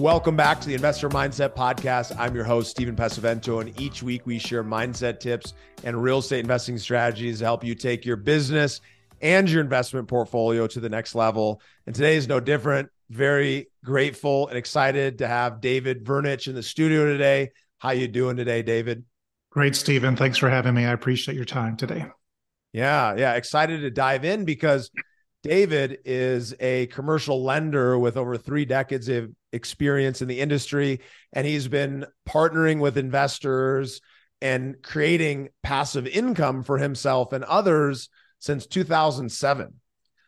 Welcome back to the Investor Mindset Podcast. I'm your host, Steven Pesavento, and each week we share mindset tips and real estate investing strategies to help you take your business and your investment portfolio to the next level. And today is no different. Very grateful and excited to have David Vernich in the studio today. How you doing today, David? Great, Steven. Thanks for having me. I appreciate your time today. Yeah, yeah, excited to dive in because David is a commercial lender with over three decades of experience in the industry, and he's been partnering with investors and creating passive income for himself and others since 2007.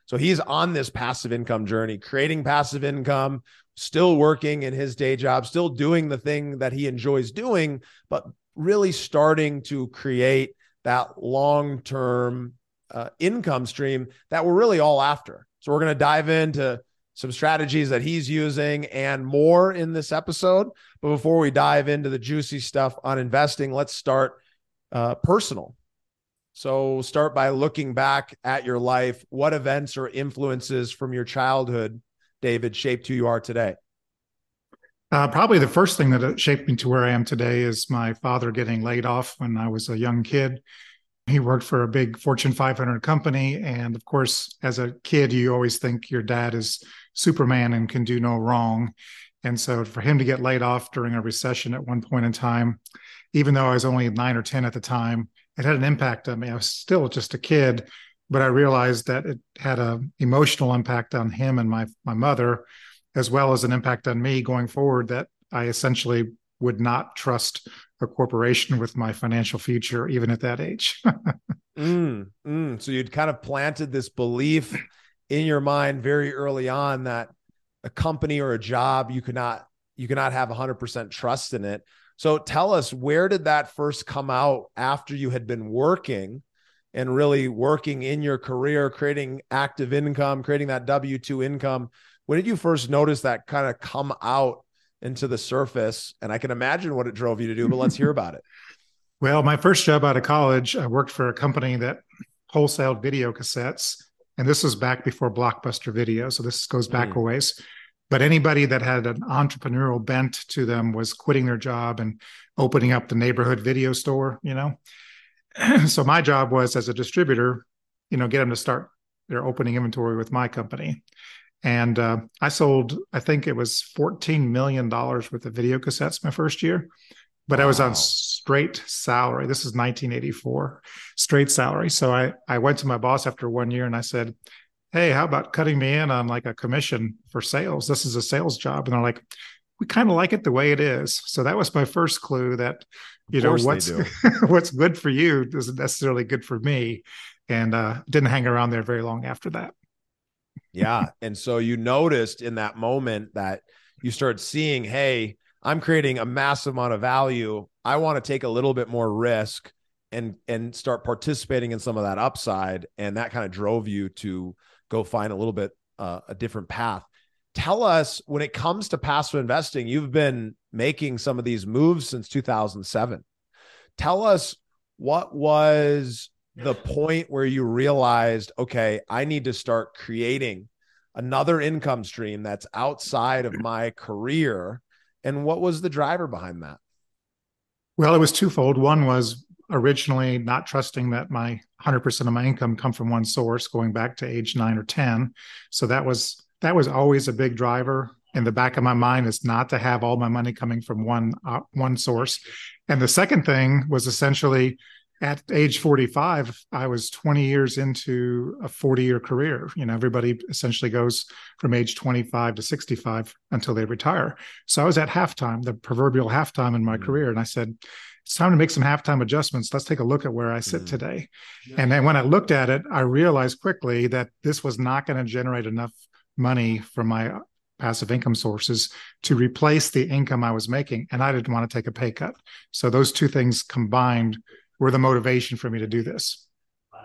So he's on this passive income journey, creating passive income, still working in his day job, still doing the thing that he enjoys doing, but really starting to create that long term uh, income stream that we're really all after. So we're going to dive into some strategies that he's using and more in this episode. But before we dive into the juicy stuff on investing, let's start uh, personal. So start by looking back at your life. What events or influences from your childhood, David, shaped who you are today? Uh, probably the first thing that shaped me to where I am today is my father getting laid off when I was a young kid. He worked for a big Fortune 500 company. And of course, as a kid, you always think your dad is Superman and can do no wrong. And so for him to get laid off during a recession at one point in time, even though I was only nine or 10 at the time, it had an impact on me. I was still just a kid, but I realized that it had an emotional impact on him and my, my mother, as well as an impact on me going forward that I essentially would not trust a corporation with my financial future, even at that age. mm, mm. So you'd kind of planted this belief in your mind very early on that a company or a job you could not you cannot have 100% trust in it. So tell us where did that first come out after you had been working and really working in your career, creating active income, creating that W 2 income? When did you first notice that kind of come out into the surface. And I can imagine what it drove you to do, but let's hear about it. Well, my first job out of college, I worked for a company that wholesaled video cassettes. And this was back before Blockbuster Video. So this goes back mm. a ways. But anybody that had an entrepreneurial bent to them was quitting their job and opening up the neighborhood video store, you know? so my job was as a distributor, you know, get them to start their opening inventory with my company. And uh, I sold, I think it was $14 million worth of video cassettes my first year, but wow. I was on straight salary. This is 1984, straight salary. So I, I went to my boss after one year and I said, Hey, how about cutting me in on like a commission for sales? This is a sales job. And they're like, we kind of like it the way it is. So that was my first clue that, you know, what's what's good for you isn't necessarily good for me. And uh, didn't hang around there very long after that. Yeah. and so you noticed in that moment that you start seeing, hey, I'm creating a massive amount of value. I want to take a little bit more risk and and start participating in some of that upside. And that kind of drove you to go find a little bit uh, a different path. Tell us when it comes to passive investing, you've been making some of these moves since 2007. Tell us what was the point where you realized, okay, I need to start creating another income stream that's outside of my career? And what was the driver behind that? Well, it was twofold. One was originally not trusting that my 100% of my income come from one source going back to age 9 or 10. So that was that was always a big driver in the back of my mind is not to have all my money coming from one uh, one source. And the second thing was essentially at age 45 i was 20 years into a 40 year career you know everybody essentially goes from age 25 to 65 until they retire so i was at halftime the proverbial halftime in my mm-hmm. career and i said it's time to make some halftime adjustments let's take a look at where i sit mm-hmm. today yeah. and then when i looked at it i realized quickly that this was not going to generate enough money from my passive income sources to replace the income i was making and i didn't want to take a pay cut so those two things combined were the motivation for me to do this.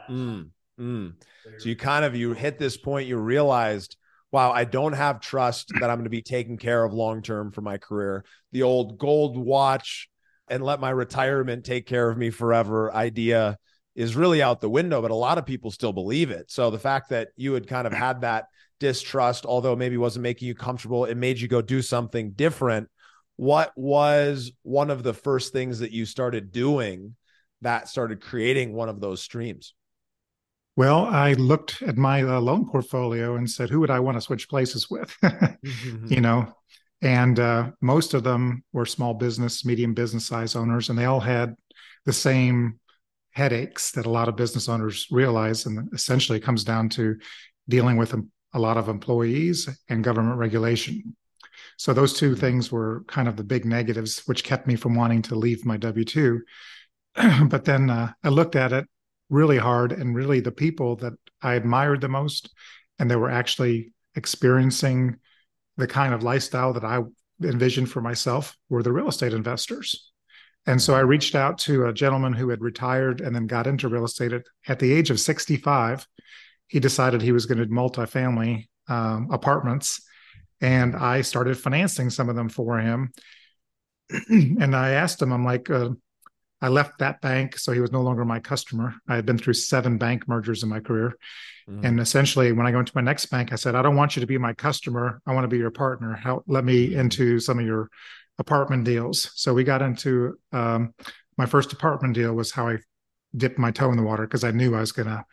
Mm, mm. So you kind of you hit this point, you realized, wow, I don't have trust that I'm going to be taken care of long term for my career. The old gold watch and let my retirement take care of me forever idea is really out the window, but a lot of people still believe it. So the fact that you had kind of had that distrust, although maybe wasn't making you comfortable, it made you go do something different. What was one of the first things that you started doing that started creating one of those streams? Well, I looked at my uh, loan portfolio and said, who would I want to switch places with? mm-hmm. You know, and uh, most of them were small business, medium business size owners, and they all had the same headaches that a lot of business owners realize. And essentially, it comes down to dealing with a lot of employees and government regulation. So those two mm-hmm. things were kind of the big negatives, which kept me from wanting to leave my W two. but then uh, I looked at it really hard, and really the people that I admired the most, and they were actually experiencing the kind of lifestyle that I envisioned for myself, were the real estate investors. And so I reached out to a gentleman who had retired and then got into real estate at, at the age of 65. He decided he was going to do multifamily um, apartments. And I started financing some of them for him. and I asked him, I'm like, uh, I left that bank, so he was no longer my customer. I had been through seven bank mergers in my career. Mm-hmm. And essentially, when I go into my next bank, I said, I don't want you to be my customer. I want to be your partner. Help let me into some of your apartment deals. So we got into um, my first apartment deal was how I dipped my toe in the water because I knew I was going to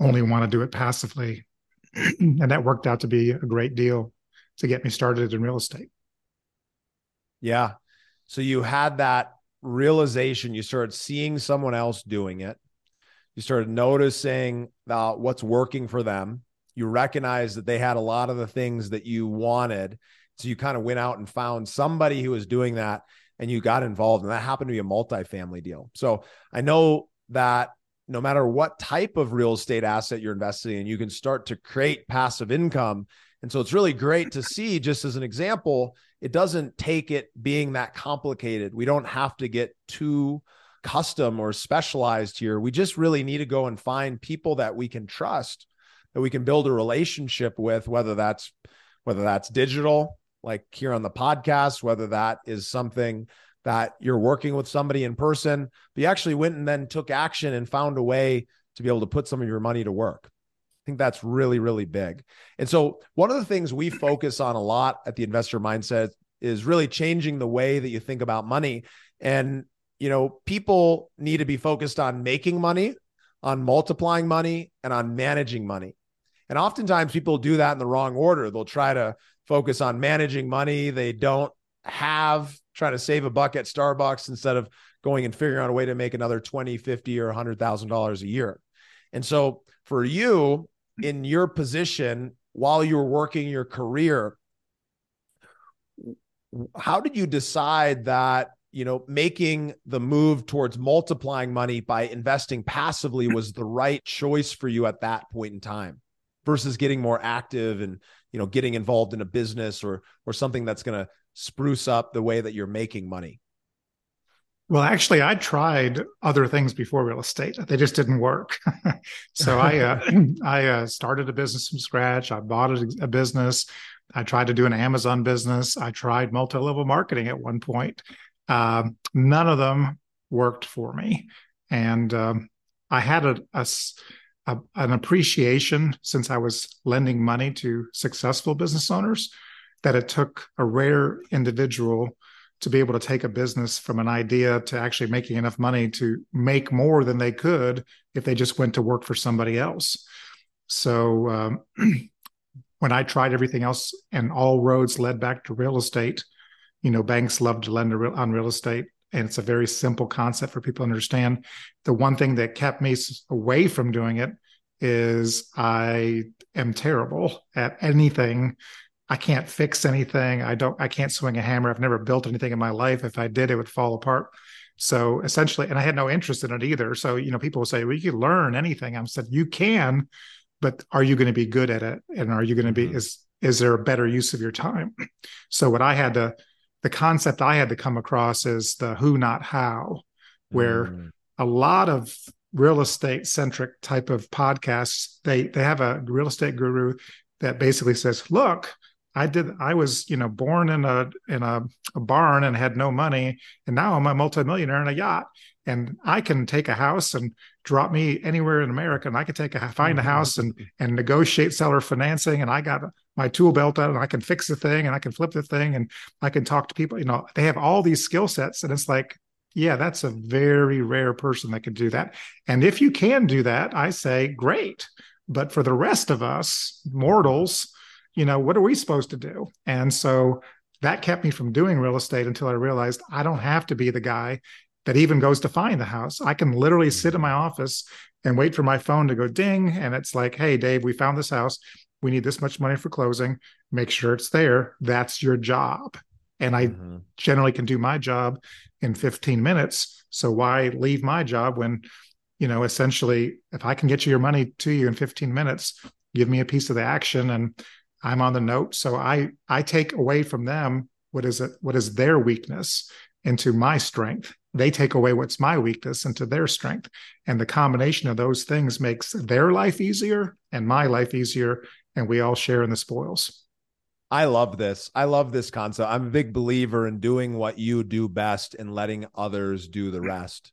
only want to do it passively. and that worked out to be a great deal to get me started in real estate. Yeah. So you had that realization, you started seeing someone else doing it. You started noticing uh, what's working for them. You recognized that they had a lot of the things that you wanted. So you kind of went out and found somebody who was doing that and you got involved. And that happened to be a multifamily deal. So I know that no matter what type of real estate asset you're investing in, you can start to create passive income. And so it's really great to see, just as an example, it doesn't take it being that complicated. We don't have to get too custom or specialized here. We just really need to go and find people that we can trust, that we can build a relationship with, whether that's whether that's digital, like here on the podcast, whether that is something that you're working with somebody in person, but you actually went and then took action and found a way to be able to put some of your money to work think that's really, really big. And so, one of the things we focus on a lot at the investor mindset is really changing the way that you think about money. And, you know, people need to be focused on making money, on multiplying money, and on managing money. And oftentimes people do that in the wrong order. They'll try to focus on managing money they don't have, try to save a buck at Starbucks instead of going and figuring out a way to make another 20, 50 or $100,000 a year. And so for you, in your position while you were working your career how did you decide that you know making the move towards multiplying money by investing passively was the right choice for you at that point in time versus getting more active and you know getting involved in a business or or something that's going to spruce up the way that you're making money well, actually, I tried other things before real estate. They just didn't work. so I uh, I uh, started a business from scratch. I bought a, a, business. I tried to do an Amazon business. I tried multi-level marketing at one point. Um, none of them worked for me, and um, I had a, a, a an appreciation since I was lending money to successful business owners that it took a rare individual to be able to take a business from an idea to actually making enough money to make more than they could if they just went to work for somebody else. So um, when I tried everything else and all roads led back to real estate, you know, banks love to lend on real estate. And it's a very simple concept for people to understand. The one thing that kept me away from doing it is I am terrible at anything I can't fix anything. I don't, I can't swing a hammer. I've never built anything in my life. If I did, it would fall apart. So essentially, and I had no interest in it either. So, you know, people will say, well, you can learn anything. I'm said, you can, but are you going to be good at it? And are you going to be, mm-hmm. is, is there a better use of your time? So what I had to, the concept I had to come across is the who, not how, where mm. a lot of real estate centric type of podcasts, they they have a real estate guru that basically says, "Look, I did. I was, you know, born in a in a, a, barn and had no money, and now I'm a multimillionaire in a yacht, and I can take a house and drop me anywhere in America, and I can take a find a house and mm-hmm. and negotiate seller financing, and I got my tool belt out, and I can fix the thing, and I can flip the thing, and I can talk to people. You know, they have all these skill sets, and it's like, yeah, that's a very rare person that can do that. And if you can do that, I say great. But for the rest of us mortals you know, what are we supposed to do? And so that kept me from doing real estate until I realized I don't have to be the guy that even goes to find the house. I can literally sit in my office and wait for my phone to go ding. And it's like, hey, Dave, we found this house. We need this much money for closing. Make sure it's there. That's your job. And I mm-hmm. generally can do my job in 15 minutes. So why leave my job when, you know, essentially, if I can get you your money to you in 15 minutes, give me a piece of the action and I'm on the note. So I I take away from them what is it what is their weakness into my strength. They take away what's my weakness into their strength. And the combination of those things makes their life easier and my life easier. And we all share in the spoils. I love this. I love this concept. I'm a big believer in doing what you do best and letting others do the rest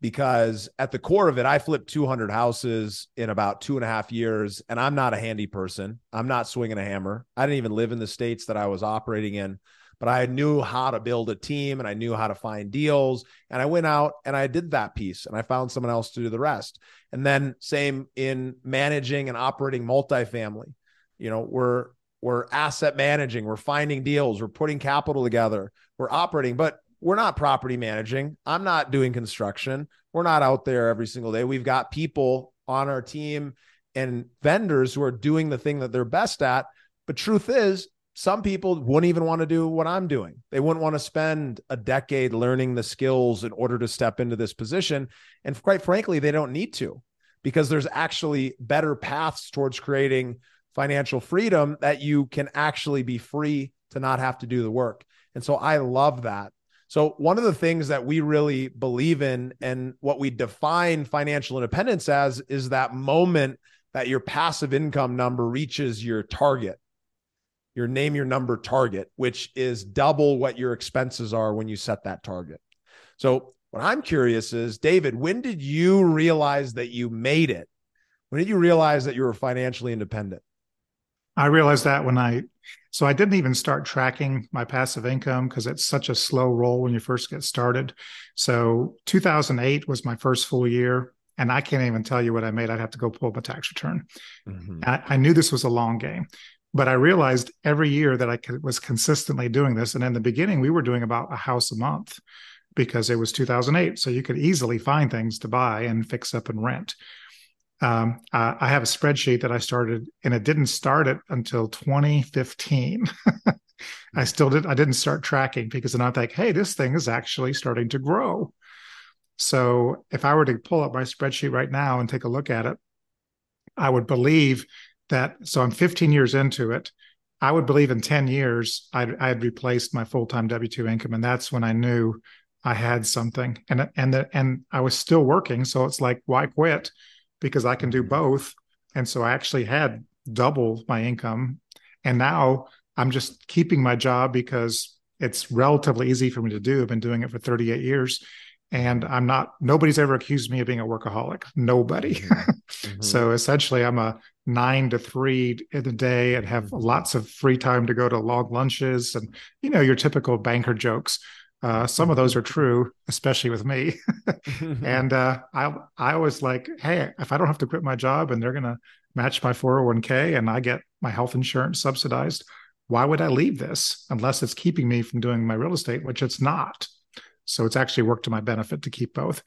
because at the core of it, I flipped 200 houses in about two and a half years, and I'm not a handy person. I'm not swinging a hammer. I didn't even live in the states that I was operating in, but I knew how to build a team and I knew how to find deals. And I went out and I did that piece and I found someone else to do the rest. And then, same in managing and operating multifamily. You know, we're we're asset managing, we're finding deals, we're putting capital together, we're operating, but we're not property managing. I'm not doing construction. We're not out there every single day. We've got people on our team and vendors who are doing the thing that they're best at. But truth is, some people wouldn't even want to do what I'm doing. They wouldn't want to spend a decade learning the skills in order to step into this position. And quite frankly, they don't need to because there's actually better paths towards creating financial freedom that you can actually be free to not have to do the work. And so I love that. So, one of the things that we really believe in and what we define financial independence as is that moment that your passive income number reaches your target, your name your number target, which is double what your expenses are when you set that target. So, what I'm curious is, David, when did you realize that you made it? When did you realize that you were financially independent? I realized that when I, so I didn't even start tracking my passive income because it's such a slow roll when you first get started. So 2008 was my first full year. And I can't even tell you what I made. I'd have to go pull up a tax return. Mm-hmm. I, I, knew this was a long game, but I realized every year that I could, was consistently doing this. And in the beginning, we were doing about a house a month because it was 2008. So you could easily find things to buy and fix up and rent um, uh, I have a spreadsheet that I started, and it didn't start it until 2015. I still did. I didn't start tracking because then I think, hey, this thing is actually starting to grow. So if I were to pull up my spreadsheet right now and take a look at it, I would believe that. So I'm 15 years into it. I would believe in 10 years I'd, I had replaced my full time W 2 income, and that's when I knew I had something. And and the, and I was still working, so it's like, why quit? Because I can do mm-hmm. both. And so I actually had double my income. And now I'm just keeping my job because it's relatively easy for me to do. I've been doing it for 38 years. And I'm not, nobody's ever accused me of being a workaholic. Nobody. Mm-hmm. mm-hmm. so essentially, I'm a nine to three in the day and have mm-hmm. lots of free time to go to long lunches and, you know, your typical banker jokes. Uh, some of those are true, especially with me. and uh, I I was like, hey, if I don't have to quit my job and they're gonna match my 401k and I get my health insurance subsidized, why would I leave this unless it's keeping me from doing my real estate, which it's not. So it's actually worked to my benefit to keep both.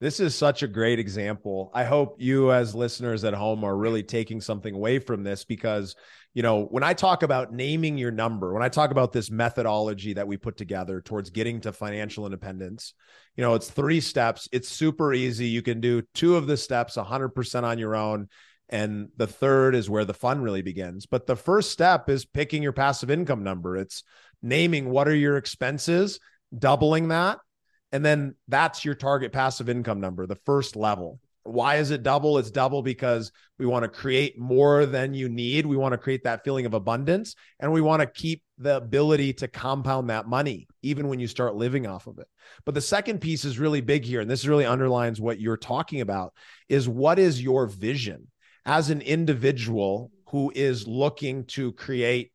This is such a great example. I hope you, as listeners at home, are really taking something away from this because, you know, when I talk about naming your number, when I talk about this methodology that we put together towards getting to financial independence, you know, it's three steps. It's super easy. You can do two of the steps 100% on your own. And the third is where the fun really begins. But the first step is picking your passive income number. It's naming what are your expenses, doubling that And then that's your target passive income number, the first level. Why is it double? It's double because we want to create more than you need. We want to create that feeling of abundance and we want to keep the ability to compound that money, even when you start living off of it. But the second piece is really big here. And this really underlines what you're talking about is what is your vision as an individual who is looking to create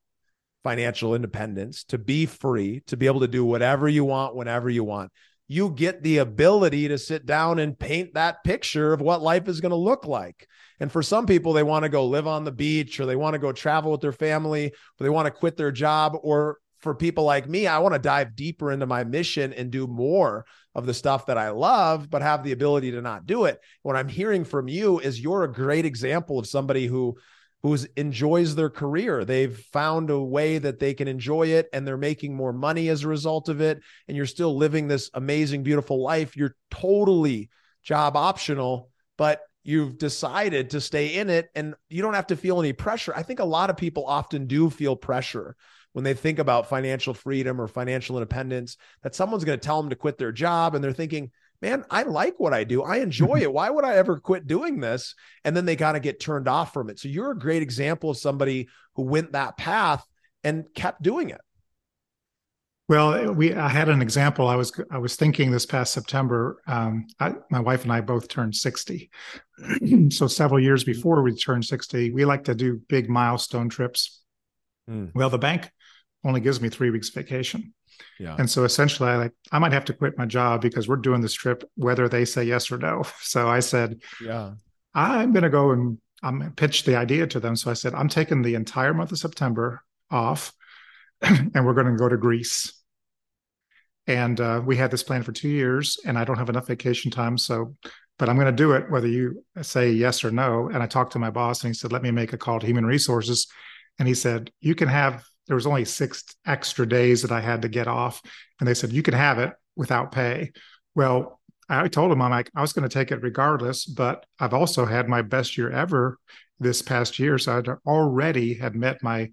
financial independence, to be free, to be able to do whatever you want, whenever you want you get the ability to sit down and paint that picture of what life is going to look like. And for some people, they want to go live on the beach or they want to go travel with their family, or they want to quit their job. Or for people like me, I want to dive deeper into my mission and do more of the stuff that I love, but have the ability to not do it. What I'm hearing from you is you're a great example of somebody who who enjoys their career. They've found a way that they can enjoy it and they're making more money as a result of it. And you're still living this amazing, beautiful life. You're totally job optional, but you've decided to stay in it and you don't have to feel any pressure. I think a lot of people often do feel pressure when they think about financial freedom or financial independence that someone's going to tell them to quit their job and they're thinking, man, I like what I do. I enjoy it. Why would I ever quit doing this? And then they got to get turned off from it. So you're a great example of somebody who went that path and kept doing it. Well, we I had an example. I was I was thinking this past September. Um, I, my wife and I both turned sixty, so several years before we turned sixty, we like to do big milestone trips. Mm. Well, the bank only gives me three weeks vacation, yeah. And so essentially, I like I might have to quit my job because we're doing this trip whether they say yes or no. So I said, yeah, I'm going to go and I'm pitch the idea to them. So I said, I'm taking the entire month of September off, and we're going to go to Greece. And uh, we had this plan for two years, and I don't have enough vacation time, so but I'm going to do it whether you say yes or no. And I talked to my boss, and he said, let me make a call to human resources, and he said, you can have there was only six extra days that I had to get off. And they said, you can have it without pay. Well, I told them I'm like, I was going to take it regardless, but I've also had my best year ever this past year. So I'd already had met my,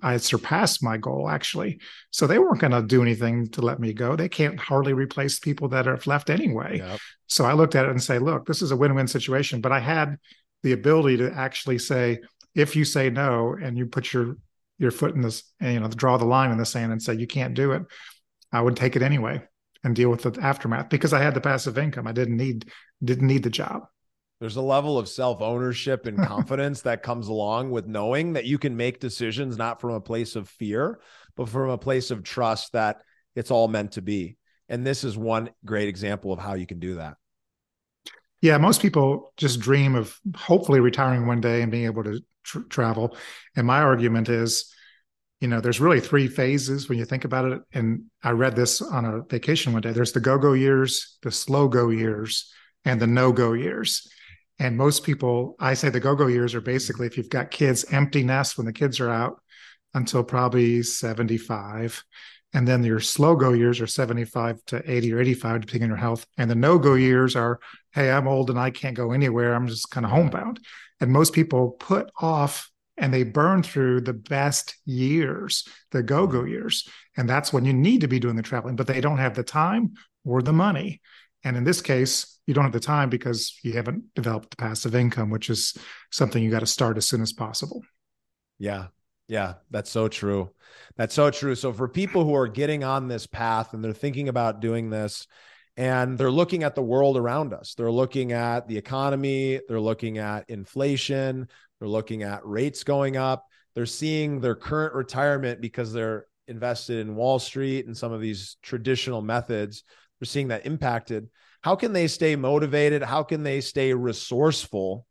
I had surpassed my goal actually. So they weren't going to do anything to let me go. They can't hardly replace people that are left anyway. Yep. So I looked at it and say, look, this is a win-win situation, but I had the ability to actually say, if you say no and you put your your foot in this, you know, draw the line in the sand and say you can't do it, I would take it anyway and deal with the aftermath because I had the passive income. I didn't need didn't need the job. There's a level of self ownership and confidence that comes along with knowing that you can make decisions not from a place of fear, but from a place of trust that it's all meant to be. And this is one great example of how you can do that. Yeah, most people just dream of hopefully retiring one day and being able to tr- travel. And my argument is, you know, there's really three phases when you think about it. And I read this on a vacation one day. There's the go go years, the slow go years, and the no go years. And most people, I say the go go years are basically if you've got kids, empty nest when the kids are out until probably 75. And then your slow go years are 75 to 80 or 85, depending on your health. And the no go years are, hey, I'm old and I can't go anywhere. I'm just kind of homebound. And most people put off and they burn through the best years, the go go mm-hmm. years. And that's when you need to be doing the traveling, but they don't have the time or the money. And in this case, you don't have the time because you haven't developed the passive income, which is something you got to start as soon as possible. Yeah. Yeah, that's so true. That's so true. So for people who are getting on this path and they're thinking about doing this and they're looking at the world around us, they're looking at the economy, they're looking at inflation, they're looking at rates going up, they're seeing their current retirement because they're invested in Wall Street and some of these traditional methods, they're seeing that impacted. How can they stay motivated? How can they stay resourceful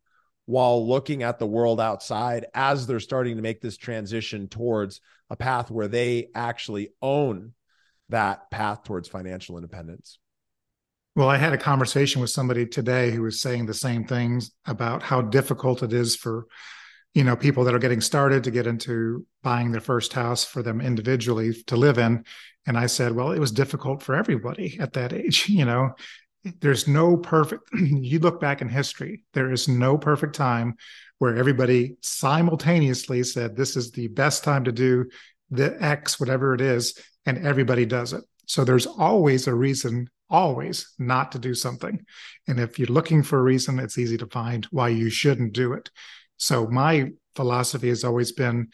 while looking at the world outside as they're starting to make this transition towards a path where they actually own that path towards financial independence. Well, I had a conversation with somebody today who was saying the same things about how difficult it is for you know people that are getting started to get into buying their first house for them individually to live in. And i said well it was difficult for everybody at that age you know? There's no perfect you look back in history there is no perfect time where everybody simultaneously said this is the best time to do the x whatever it is and everybody does it. So there's always a reason always not to do something. And if you're looking for a reason, it's easy to find why you shouldn't do it. So my philosophy has always been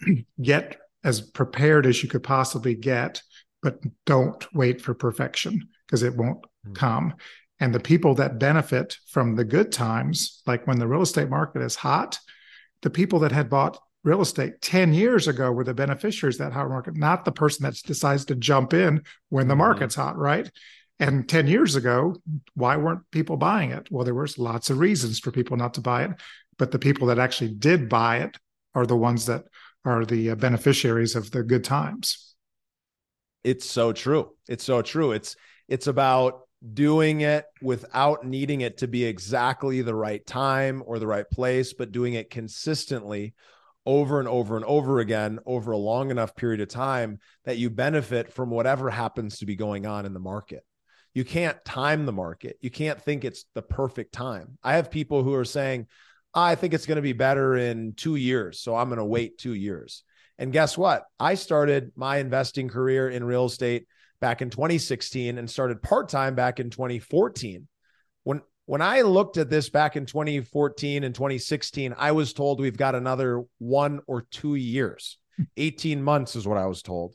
get as prepared as you could possibly get, but don't wait for perfection because it won't mm-hmm. come. And the people that benefit from the good times, like when the real estate market is hot, the people that had bought real estate 10 years ago were the beneficiaries that hot market, not the person that decides to jump in when the mm-hmm. market's hot, right? And 10 years ago, why weren't people buying it? Well, there was lots of reasons for people not to buy it, but the people that actually did buy it are the ones that are the uh, beneficiaries of the good times. It's so true. It's so true. It's it's about doing it without needing it to be exactly the right time or the right place, but doing it consistently over and over and over again over a long enough period of time that you benefit from whatever happens to be going on in the market. You can't time the market. You can't think it's the perfect time. I have people who are saying, I think it's going to be better in two years. So I'm going to wait two years. And guess what? I started my investing career in real estate back in 2016 and started part time back in 2014. When when I looked at this back in 2014 and 2016, I was told we've got another one or two years. Hmm. 18 months is what I was told.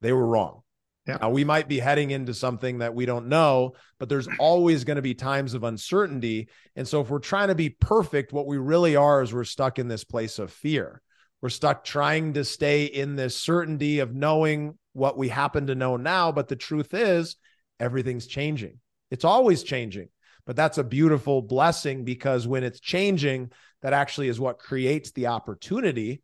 They were wrong. Yeah. Now, we might be heading into something that we don't know, but there's always going to be times of uncertainty. And so, if we're trying to be perfect, what we really are is we're stuck in this place of fear. We're stuck trying to stay in this certainty of knowing what we happen to know now. But the truth is, everything's changing. It's always changing. But that's a beautiful blessing because when it's changing, that actually is what creates the opportunity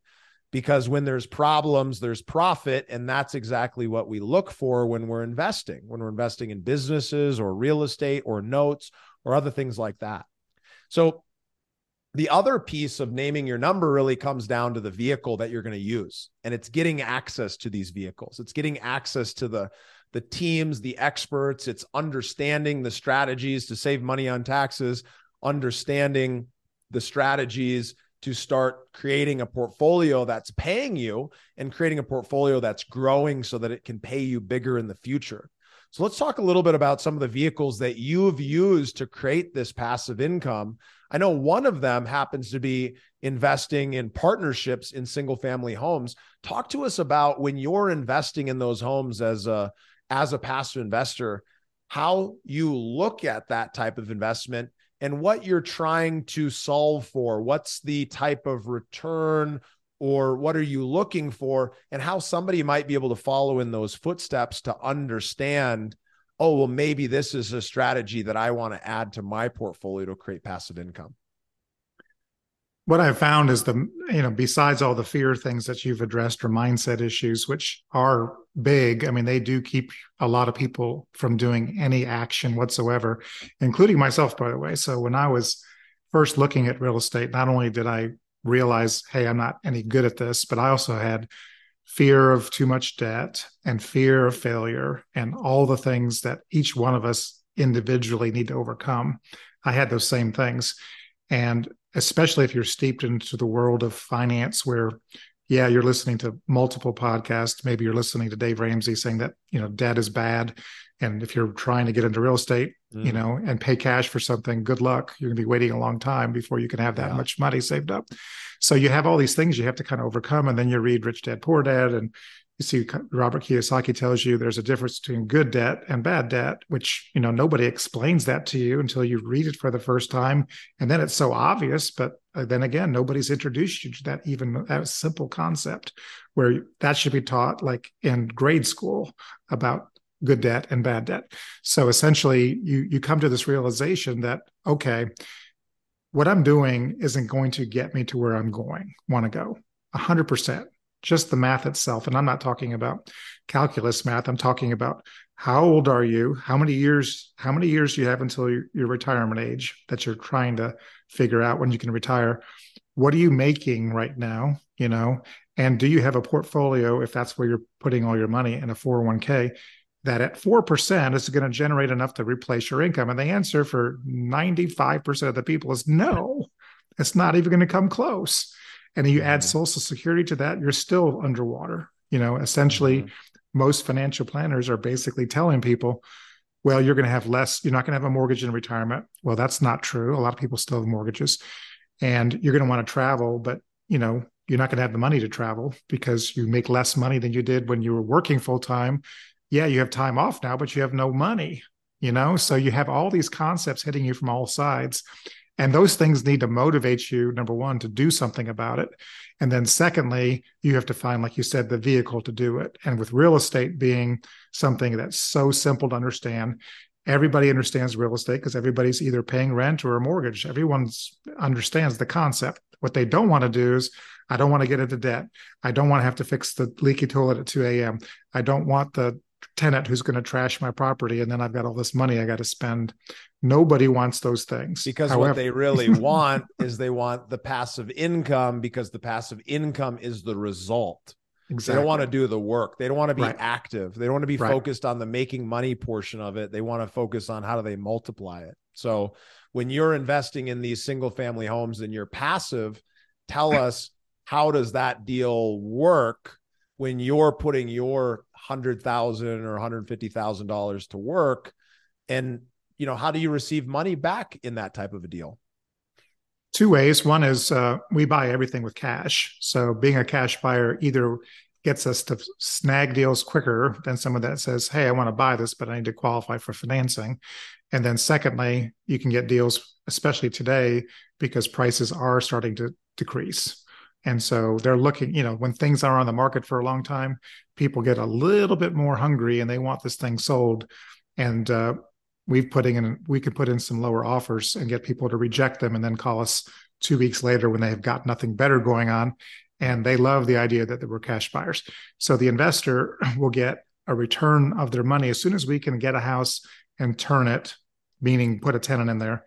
because when there's problems there's profit and that's exactly what we look for when we're investing when we're investing in businesses or real estate or notes or other things like that. So the other piece of naming your number really comes down to the vehicle that you're going to use and it's getting access to these vehicles. It's getting access to the the teams the experts. It's understanding the strategies to save money on taxes understanding the strategies to start creating a portfolio that's paying you and creating a portfolio that's growing so that it can pay you bigger in the future. So let's talk a little bit about some of the vehicles that you've used to create this passive income. I know one of them happens to be investing in partnerships in single family homes. Talk to us about when you're investing in those homes as a as a passive investor, how you look at that type of investment and what you're trying to solve for. What's the type of return or what are you looking for and how somebody might be able to follow in those footsteps to understand oh well maybe this is a strategy that i want to add to my portfolio to create passive income what I've found is the you know besides all the fear things that you've addressed or mindset issues, which are big. I mean, they do keep a lot of people from doing any action whatsoever, including myself, by the way. So when I was first looking at real estate, not only did I realize, hey, I'm not any good at this, but I also had fear of too much debt and fear of failure and all the things that each one of us individually need to overcome. I had those same things. And especially if you're steeped into the world of finance where yeah you're listening to multiple podcasts. Maybe you're listening to dave ramsey saying that you know debt is bad. And if you're trying to get into real estate mm. you know and pay cash for something good luck. You're going to be waiting a long time before you can have that yeah. much money saved up. So you have all these things you have to kind of overcome. And then you read rich dad poor dad and you see robert kiyosaki tells you there's a difference between good debt and bad debt which you know nobody explains that to you until you read it for the first time. And then it's so obvious but uh, then again nobody's introduced you to that even that simple concept where that should be taught like in grade school about good debt and bad debt. So essentially you you come to this realization that okay what i'm doing isn't going to get me to where i'm going want to go 100% just the math itself. And I'm not talking about calculus math. I'm talking about how old are you? How many years? How many years do you have until your, your retirement age that you're trying to figure out when you can retire? What are you making right now? You know, and do you have a portfolio if that's where you're putting all your money in a 401k that at 4% is going to generate enough to replace your income? And the answer for 95% of the people is no, it's not even going to come close and you add mm-hmm. social security to that you're still underwater you know essentially mm-hmm. most financial planners are basically telling people well, you're going to have less, you're not going to have a mortgage in retirement. Well, that's not true. A lot of people still have mortgages and you're going to want to travel, but you know, you're not going to have the money to travel because you make less money than you did when you were working full time. Yeah, you have time off now, but you have no money, you know? So you have all these concepts hitting you from all sides. And those things need to motivate you, number one, to do something about it. And then, secondly, you have to find, like you said, the vehicle to do it. And with real estate being something that's so simple to understand, everybody understands real estate because everybody's either paying rent or a mortgage. Everyone understands the concept. What they don't want to do is, I don't want to get into debt. I don't want to have to fix the leaky toilet at 2 a.m. I don't want the tenant who's going to trash my property and then I've got all this money I got to spend. Nobody wants those things. Because However, what they really want is they want the passive income because the passive income is the result. Exactly. They don't want to do the work. They don't want to be right. active. They don't want to be right. focused on the making money portion of it. They want to focus on how do they multiply it. So when you're investing in these single family homes and you're passive, tell us how does that deal work when you're putting your hundred thousand or hundred fifty thousand dollars to work, and you know how do you receive money back in that type of a deal? Two ways. One is uh, we buy everything with cash. So being a cash buyer either gets us to snag deals quicker than someone that says, "Hey, I want to buy this, but I need to qualify for financing." And then secondly, you can get deals, especially today, because prices are starting to decrease. And so they're looking, you know, when things are on the market for a long time, people get a little bit more hungry and they want this thing sold. And uh, we've putting in, we could put in some lower offers and get people to reject them and then call us two weeks later when they have got nothing better going on. And they love the idea that they were cash buyers. So the investor will get a return of their money as soon as we can get a house and turn it, meaning put a tenant in there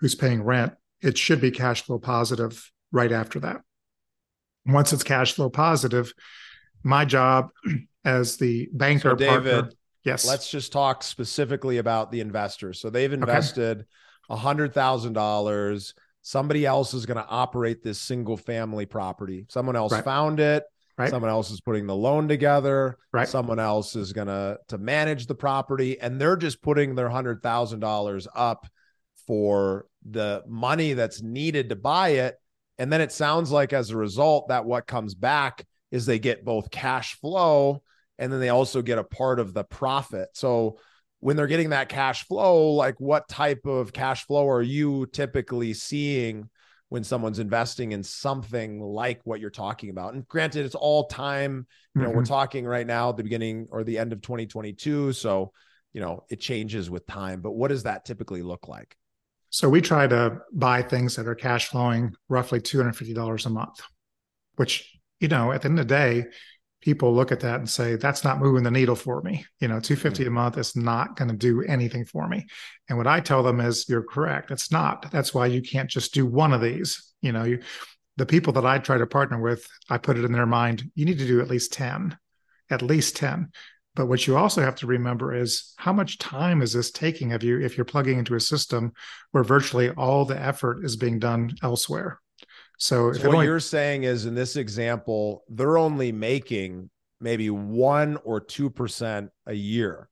who's paying rent. It should be cash flow positive right after that once it's cash flow positive, my job as the banker so David, partner, yes. Let's just talk specifically about the investors. So they've invested a hundred thousand dollars. Somebody else is going to operate this single family property. Someone else right. found it. Right. Someone else is putting the loan together. Right. Someone else is gonna to manage the property, and they're just putting their hundred thousand dollars up for the money that's needed to buy it and then it sounds like as a result that what comes back is they get both cash flow and then they also get a part of the profit. So when they're getting that cash flow, like what type of cash flow are you typically seeing when someone's investing in something like what you're talking about? And granted, it's all time, you know, mm-hmm. we're talking right now at the beginning or the end of 2022. So, you know, it changes with time, but what does that typically look like? So we try to buy things that are cash flowing roughly $250 a month, which, you know, at the end of the day, people look at that and say, that's not moving the needle for me. You know, 250 mm-hmm. a month is not going to do anything for me. And what I tell them is, you're correct. It's not. That's why you can't just do one of these. You know, you, the people that I try to partner with, I put it in their mind, you need to do at least 10, at least 10. But what you also have to remember is how much time is this taking of you if you're plugging into a system where virtually all the effort is being done elsewhere. So, so what only, you're saying is in this example, they're only making maybe one or two percent a year.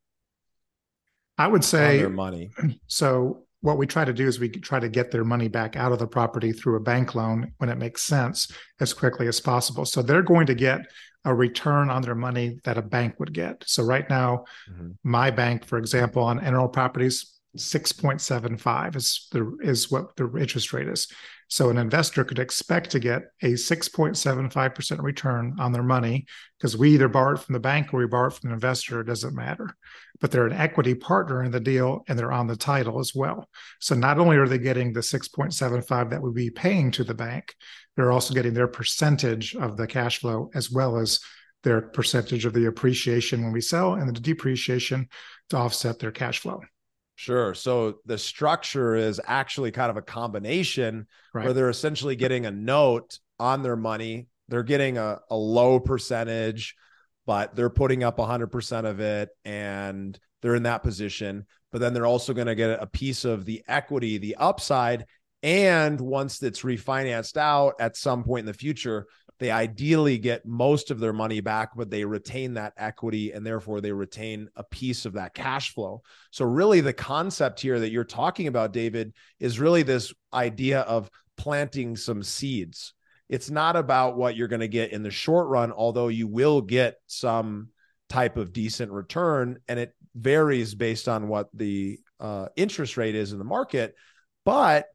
I would say their money. So what we try to do is we try to get their money back out of the property through a bank loan when it makes sense as quickly as possible. So they're going to get a return on their money that a bank would get. So right now, mm-hmm. my bank, for example, on NRL properties, 6.75 is the is what the interest rate is. So an investor could expect to get a 6.75% return on their money because we either borrow it from the bank or we borrow it from an investor, it doesn't matter. But they're an equity partner in the deal and they're on the title as well. So not only are they getting the 6.75 that would be paying to the bank, they're also getting their percentage of the cash flow as well as their percentage of the appreciation when we sell and the depreciation to offset their cash flow. Sure. So the structure is actually kind of a combination right. where they're essentially getting a note on their money. They're getting a, a low percentage, but they're putting up 100% of it and they're in that position. But then they're also going to get a piece of the equity, the upside. And once it's refinanced out at some point in the future, they ideally get most of their money back, but they retain that equity and therefore they retain a piece of that cash flow. So, really, the concept here that you're talking about, David, is really this idea of planting some seeds. It's not about what you're going to get in the short run, although you will get some type of decent return. And it varies based on what the uh, interest rate is in the market. But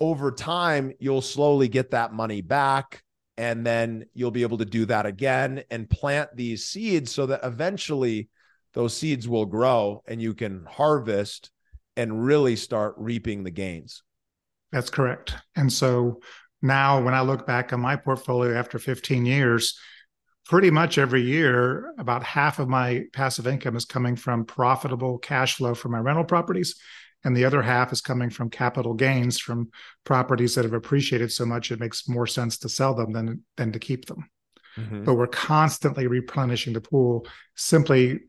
over time, you'll slowly get that money back. And then you'll be able to do that again and plant these seeds so that eventually those seeds will grow and you can harvest and really start reaping the gains. That's correct. And so now when I look back on my portfolio after 15 years, pretty much every year, about half of my passive income is coming from profitable cash flow from my rental properties. And the other half is coming from capital gains from properties that have appreciated so much it makes more sense to sell them than, than to keep them. Mm-hmm. But we're constantly replenishing the pool, simply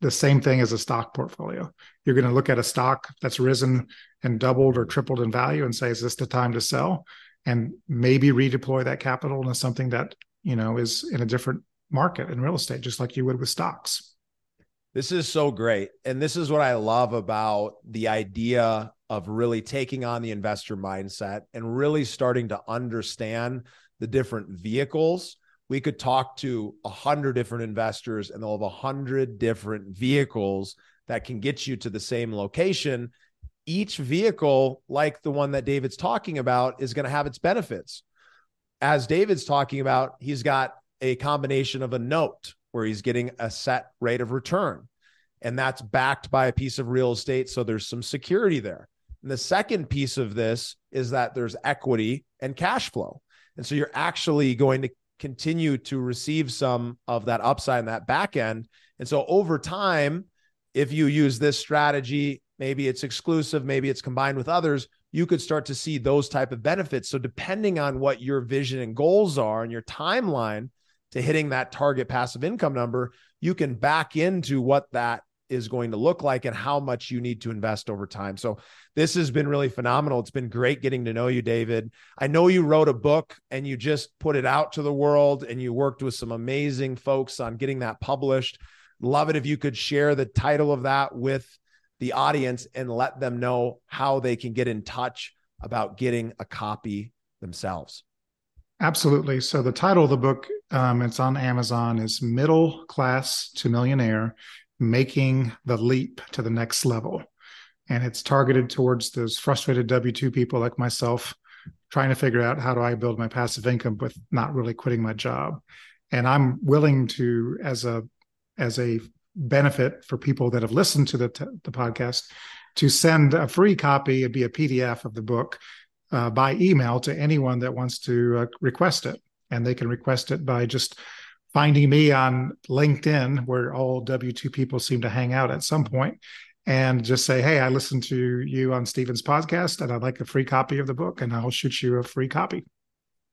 the same thing as a stock portfolio. You're going to look at a stock that's risen and doubled or tripled in value and say, is this the time to sell? And maybe redeploy that capital into something that, you know, is in a different market in real estate, just like you would with stocks. This is so great. And this is what I love about the idea of really taking on the investor mindset and really starting to understand the different vehicles. We could talk to a hundred different investors and they'll have a hundred different vehicles that can get you to the same location each vehicle, like the one that David's talking about, is going to have its benefits. As David's talking about, he's got a combination of a note where he's getting a set rate of return, and that's backed by a piece of real estate. So there's some security there. And the second piece of this is that there's equity and cash flow. And so you're actually going to continue to receive some of that upside in that back end. And so over time, if you use this strategy maybe it's exclusive maybe it's combined with others you could start to see those type of benefits so depending on what your vision and goals are and your timeline to hitting that target passive income number you can back into what that is going to look like and how much you need to invest over time. So this has been really phenomenal. It's been great getting to know you, David. I know you wrote a book and you just put it out to the world and you worked with some amazing folks on getting that published. Love it if you could share the title of that with the audience and let them know how they can get in touch about getting a copy themselves. Absolutely. So the title of the book, um, it's on Amazon, is Middle Class to Millionaire: Making the Leap to the Next Level, and it's targeted towards those frustrated W two people like myself, trying to figure out how do I build my passive income with not really quitting my job. And I'm willing to, as a as a benefit for people that have listened to the, t- the podcast to send a free copy, it'd be a PDF of the book uh, by email to anyone that wants to uh, request it. And they can request it by just finding me on LinkedIn, where all W 2 people seem to hang out at some point, and just say, Hey, I listened to you on Steven's podcast and I'd like a free copy of the book, and I'll shoot you a free copy.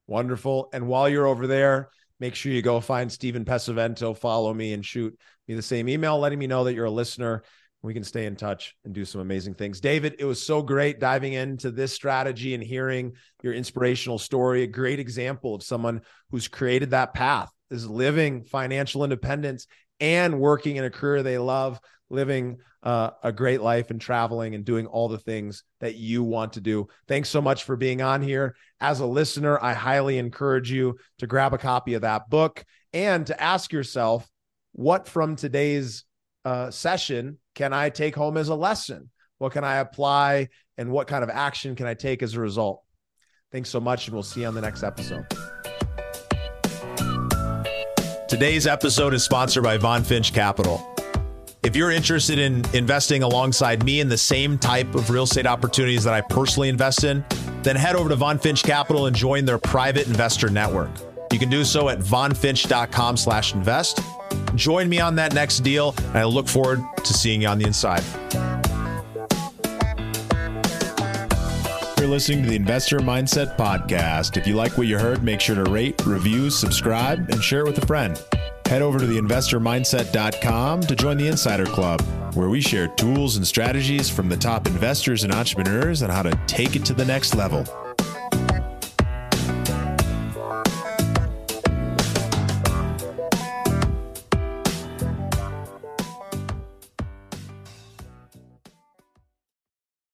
Wonderful. And while you're over there, make sure you go find Steven Pesavento, follow me, and shoot me the same email, letting me know that you're a listener. We can stay in touch and do some amazing things. David, it was so great diving into this strategy and hearing your inspirational story. A great example of someone who's created that path, is living financial independence and working in a career they love, living uh, a great life and traveling and doing all the things that you want to do. Thanks so much for being on here. As a listener, I highly encourage you to grab a copy of that book and to ask yourself, what from today's uh, session can I take home as a lesson? What can I apply and what kind of action can I take as a result? Thanks so much, and we'll see you on the next episode. Today's episode is sponsored by Von Finch Capital. If you're interested in investing alongside me in the same type of real estate opportunities that I personally invest in, then head over to Von Finch Capital and join their private investor network. You can do so at vonfinch.com slash invest. Join me on that next deal, and I look forward to seeing you on the inside. You're listening to the Investor Mindset Podcast. If you like what you heard, make sure to rate, review, subscribe, and share it with a friend. Head over to theinvestormindset.com to join the Insider Club, where we share tools and strategies from the top investors and entrepreneurs on how to take it to the next level.